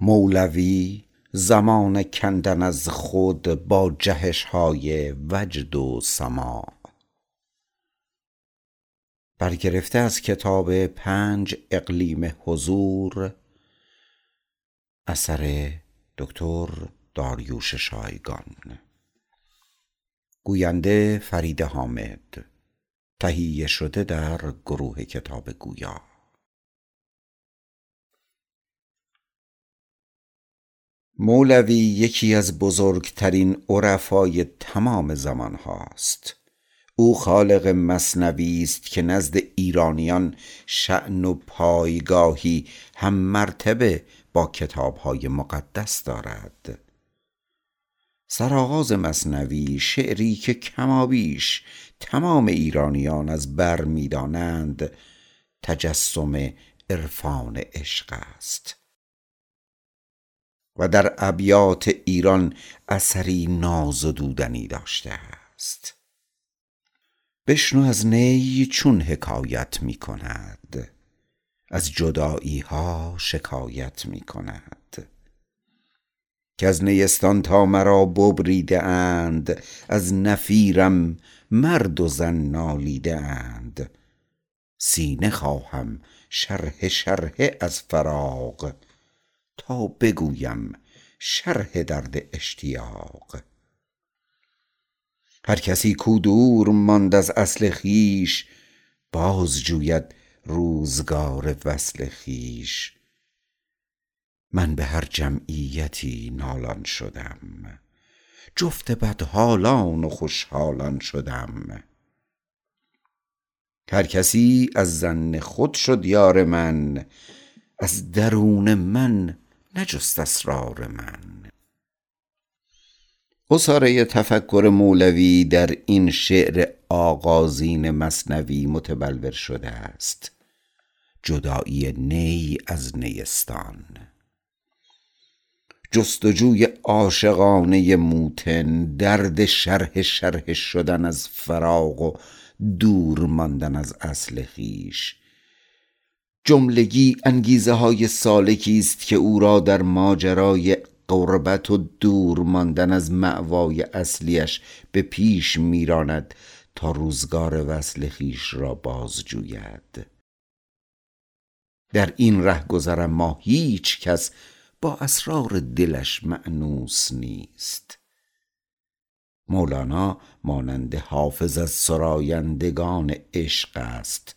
مولوی زمان کندن از خود با جهش های وجد و سماع برگرفته از کتاب پنج اقلیم حضور اثر دکتر داریوش شایگان. گوینده فرید حامد. تهیه شده در گروه کتاب گویا. مولوی یکی از بزرگترین عرفای تمام زمان هاست. او خالق مثنوی است که نزد ایرانیان شأن و پایگاهی هم مرتبه با کتابهای مقدس دارد. سرآغاز مثنوی شعری که کمابیش تمام ایرانیان از بر می‌دانند تجسم عرفان عشق است. و در ابیات ایران اثری نازدودنی داشته است. بشنو از نی چون حکایت می کند. از جدایی ها شکایت می کند. که از نیستان تا مرا ببریده اند از نفیرم مرد و زن نالیده اند. سینه خواهم شرحه شرحه از فراق تا بگویم شرح درد اشتیاق. هر کسی کو دور ماند از اصل خویش باز جوید روزگار وصل خویش. من به هر جمعیتی نالان شدم جفت بدحالان و خوشحالان شدم. هر کسی از ظن خود شد یار من از درون من نجست اسرار من. عصاره تفکر مولوی در این شعر آغازین مثنوی متبلور شده است. جدایی نی از نیستان. جستجوی عاشقانه موتن درد شرح شرح شدن از فراق و دور ماندن از اصل خویش جملگی انگیزه های سالکی است که او را در ماجرای غربت و دور ماندن از مأوای اصلیش به پیش میراند تا روزگار وصل خویش را بازجوید. در این ره ما هیچ کس با اسرار دلش مأنوس نیست. مولانا مانند حافظ از سرایندگان عشق است.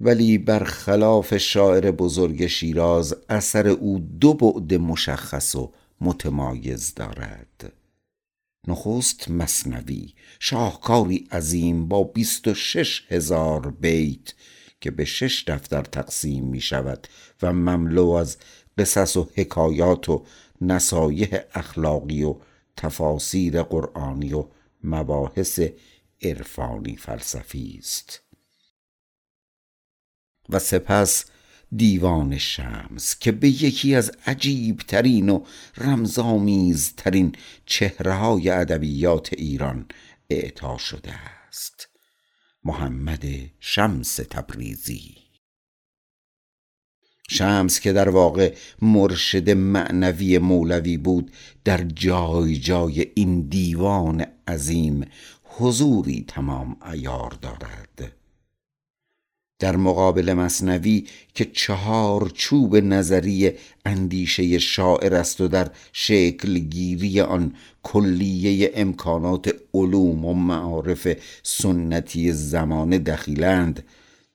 ولی برخلاف شاعر بزرگ شیراز اثر او دو بعد مشخص و متمایز دارد. نخست مثنوی شاهکاری عظیم با بیست و شش هزار بیت که به شش دفتر تقسیم می شود و مملو از قصص و حکایات و نصایح اخلاقی و تفاسیر قرآنی و مباحث عرفانی فلسفی است. و سپس دیوان شمس که به یکی از عجیب ترین و رمزآمیز ترین چهره های ادبیات ایران اعطا شده است. محمد شمس تبریزی. شمس که در واقع مرشد معنوی مولوی بود در جای جای این دیوان عظیم حضوری تمام ایار دارد. در مقابل مثنوی که چهار چوب نظری اندیشه شاعر است و در شکل گیری آن کلیه امکانات علوم و معارف سنتی زمانه دخیلند.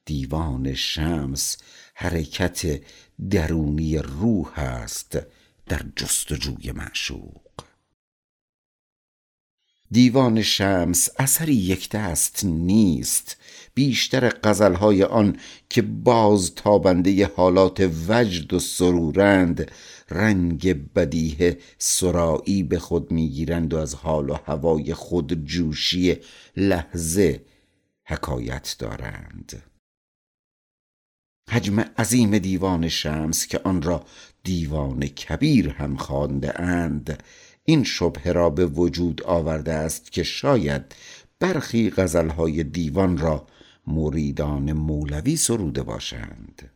دیوان شمس حرکت درونی روح است در جستجوی معشوق. دیوان شمس اثری یک دست نیست. بیشتر غزلهای آن که باز تابنده حالات وجد و سرورند رنگ بدیه سرایی به خود می‌گیرند و از حال و هوای خود جوشی لحظه حکایت دارند. حجم عظیم دیوان شمس که آن را دیوان کبیر هم خوانده اند. این شبهه را به وجود آورده است که شاید برخی غزلهای دیوان را مریدان مولوی سروده باشند.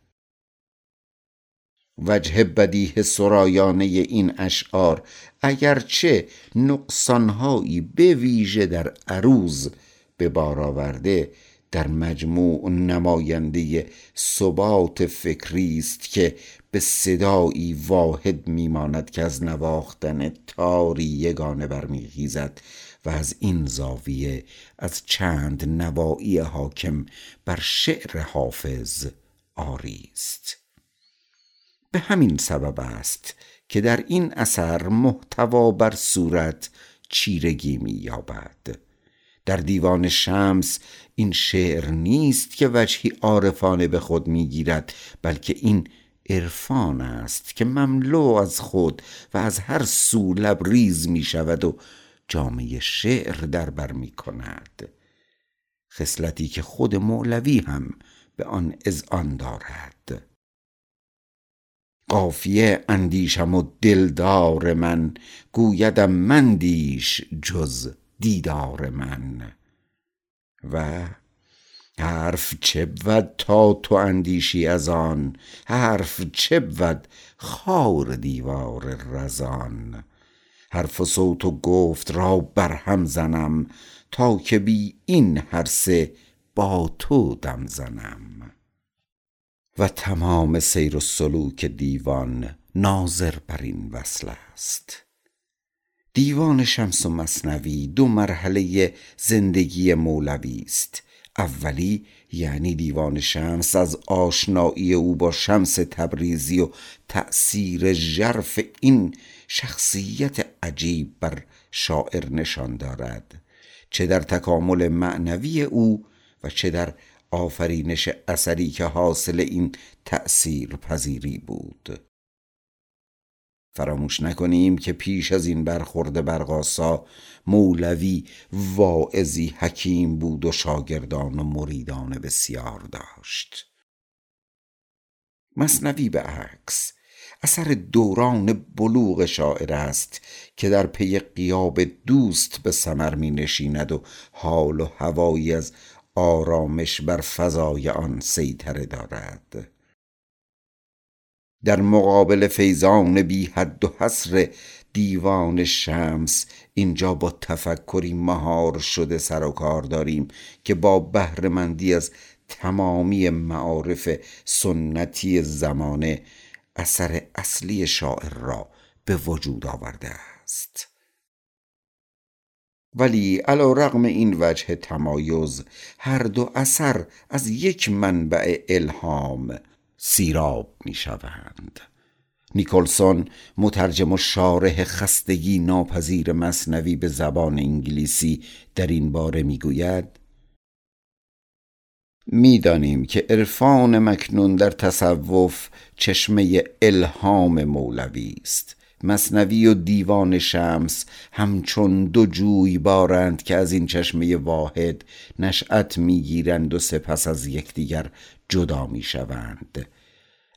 وجه بدیه سرایانه این اشعار اگرچه نقصانهایی به ویژه در عروض به بار آورده در مجموع نماینده ثبات فکری است که به صدایی واحد میماند که از نواختن تاری یگانه برمیخیزد و از این زاویه از چند نوایی حاکم بر شعر حافظ آری است به همین سبب است که در این اثر محتوا بر صورت چیرگی مییابد. در دیوان شمس این شعر نیست که وجهی عارفانه به خود می‌گیرد بلکه این عرفان است که مملو از خود و از هر سو لبریز می شود و جامعه شعر در بر می کند. خصلتی که خود مولوی هم به آن اذعان دارد. قافیه اندیشم و دلدار من گویدم مندیش جز دیدار من. و حرف چه بود تا تو اندیشی از آن؟ حرف چه بود خار دیوار رزان؟ حرف و صوت و گفت را برهم زنم تا که بی این هر سه با تو دم زنم. و تمام سیر و سلوک دیوان ناظر بر این وصل است. دیوان شمس و مصنوی دو مرحله زندگی مولوی است. اولی یعنی دیوان شمس از آشنایی او با شمس تبریزی و تأثیر ژرف این شخصیت عجیب بر شاعر نشان دارد. چه در تکامل معنوی او و چه در آفرینش اثری که حاصل این تأثیر پذیری بود. فراموش نکنیم که پیش از این برخورد برقاسا مولوی واعظی حکیم بود و شاگردان و مریدان بسیار داشت. مصنوی به عکس اثر دوران بلوغ شاعر است که در پی قیاب دوست به سمر می نشیند و حال و هوایی از آرامش بر فضای آن سیطره دارد. در مقابل فیضان بی حد و حصر دیوان شمس. اینجا با تفکری مهار شده سر و کار داریم که با بهرهمندی از تمامی معارف سنتی زمانه اثر اصلی شاعر را به وجود آورده است. ولی علا رغم این وجه تمایز هر دو اثر از یک منبع الهام. سیراب می شوند نیکلسون مترجم و شارح خستگی ناپذیر مصنوی به زبان انگلیسی در این باره می‌گوید می‌دانیم که عرفان مکنون در تصوف چشمه الهام مولوی است. مصنوی و دیوان شمس همچون دو جوی بارند که از این چشمه واحد نشأت می‌گیرند و سپس از یکدیگر جدا می‌شوند.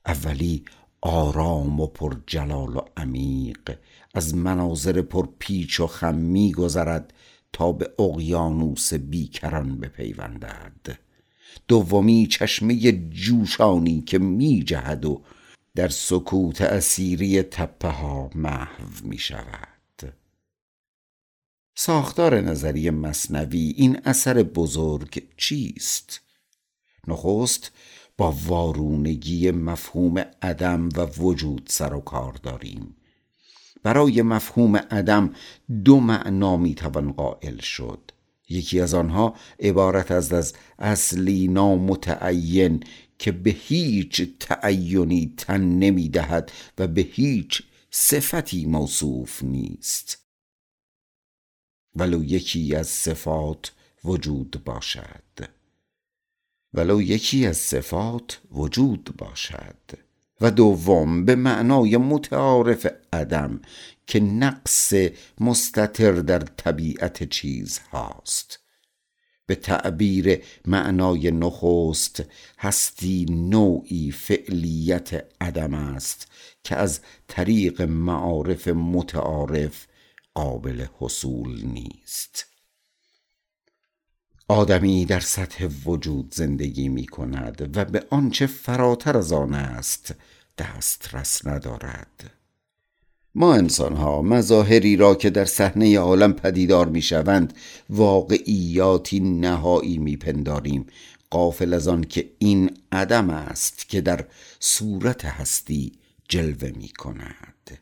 اولی آرام و پر جلال و عمیق از مناظر پر پیچ و خم میگذرد تا به اقیانوس بیکران بپیوندد. دومی چشمه جوشانی که می جهد و در سکوت اسیری تپه ها محو می شود. ساختار نظری مصنوی این اثر بزرگ چیست؟ نخست با وارونگی مفهوم عدم و وجود سر و کار داریم. برای مفهوم عدم دو معنا می‌توان قائل شد. یکی از آنها عبارت است از اصلی نامتعین که به هیچ تعینی تن نمی‌دهد و به هیچ صفتی موصوف نیست. ولو یکی از صفات وجود باشد. ولو یکی از صفات وجود باشد. و دوم به معنای متعارف عدم که نقص مستتر در طبیعت چیز هاست. به تعبیر معنای نخست هستی نوعی فعلیت عدم است که از طریق معارف متعارف قابل حصول نیست. آدمی در سطح وجود زندگی می کند و به آنچه فراتر از آن است دسترس ندارد. ما انسان ها مظاهری را که در صحنه عالم پدیدار می شوند واقعیاتی نهایی می پنداریم قافل از آن که این عدم است که در صورت هستی جلوه می کند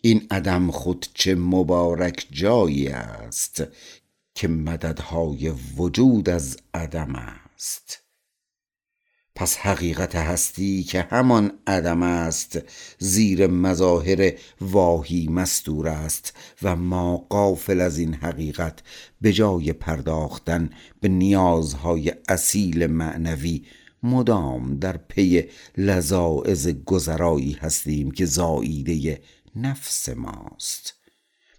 این عدم خود چه مبارک جایی است که مددهای وجود از عدم است. پس حقیقت هستی که همان عدم است. زیر مظاهر واهی مستور است و ما قافل از این حقیقت به جای پرداختن به نیازهای اصیل معنوی مدام در پی لذاعز گذرایی هستیم که زاییده نفس ماست.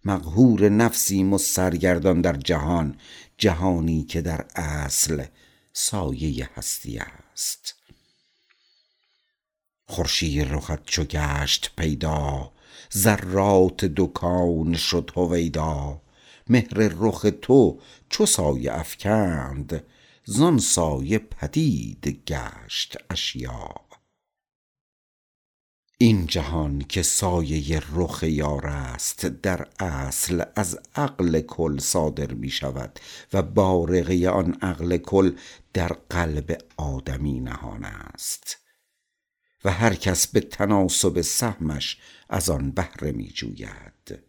مقهور نفسیم و سرگردان در جهان جهانی که در اصل سایه هستی است. خورشید رخت چو گشت پیدا ذرات دکان شد هویدا. مهر رخ تو چو سایه افکند زان سایه پدید گشت اشیا. این جهان که سایه رخ یار است در اصل از عقل کل صادر می شود و بارقه آن عقل کل در قلب آدمی نهان است و هر کس به تناسب سهمش از آن بهره می جوید.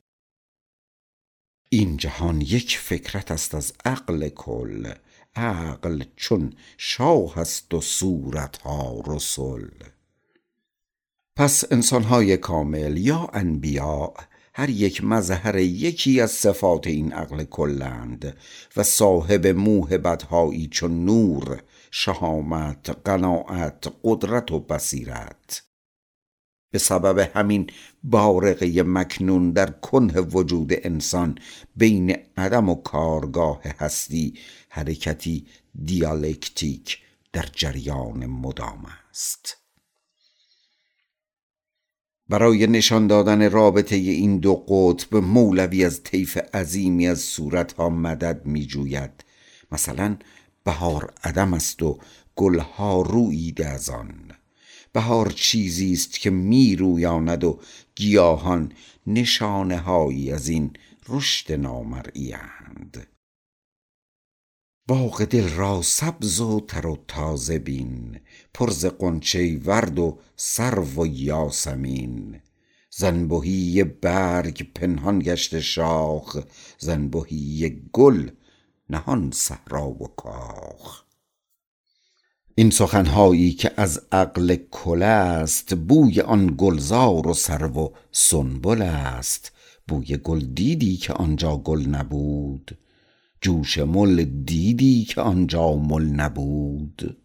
این جهان یک فکرت است از عقل کل عقل چون شاه است و صورتها رسل. پس انسانهای کامل یا انبیا هر یک مظهر یکی از صفات این عقل کلند و صاحب موهبتهایی چون نور شهامت قناعت قدرت و بصیرت. به سبب همین بارقه مکنون در کنه وجود انسان بین عدم و کارگاه هستی حرکتی دیالکتیک در جریان مدام است. برای نشان دادن رابطه این دو قطب مولوی از طیف عظیمی از صورتها مدد می جوید مثلا بهار عدم است و گلها روییده از آن. بهار چیزی است که می رویاند و گیاهان نشانه هایی از این رشد نامرئی اند. باغ دل را سبز و تر و تازه بین پر ز غنچه ورد و سرو و یاسمین. ز برگ پنهان گشته شاخ ز گل نهان صحرا و کاخ. این سخنهایی که از عقل کل است بوی آن گلزار و سرو و سنبل است. بوی گل دیدی که آنجا گل نبود؟ جوش مل دیدی که آنجا مل نبود؟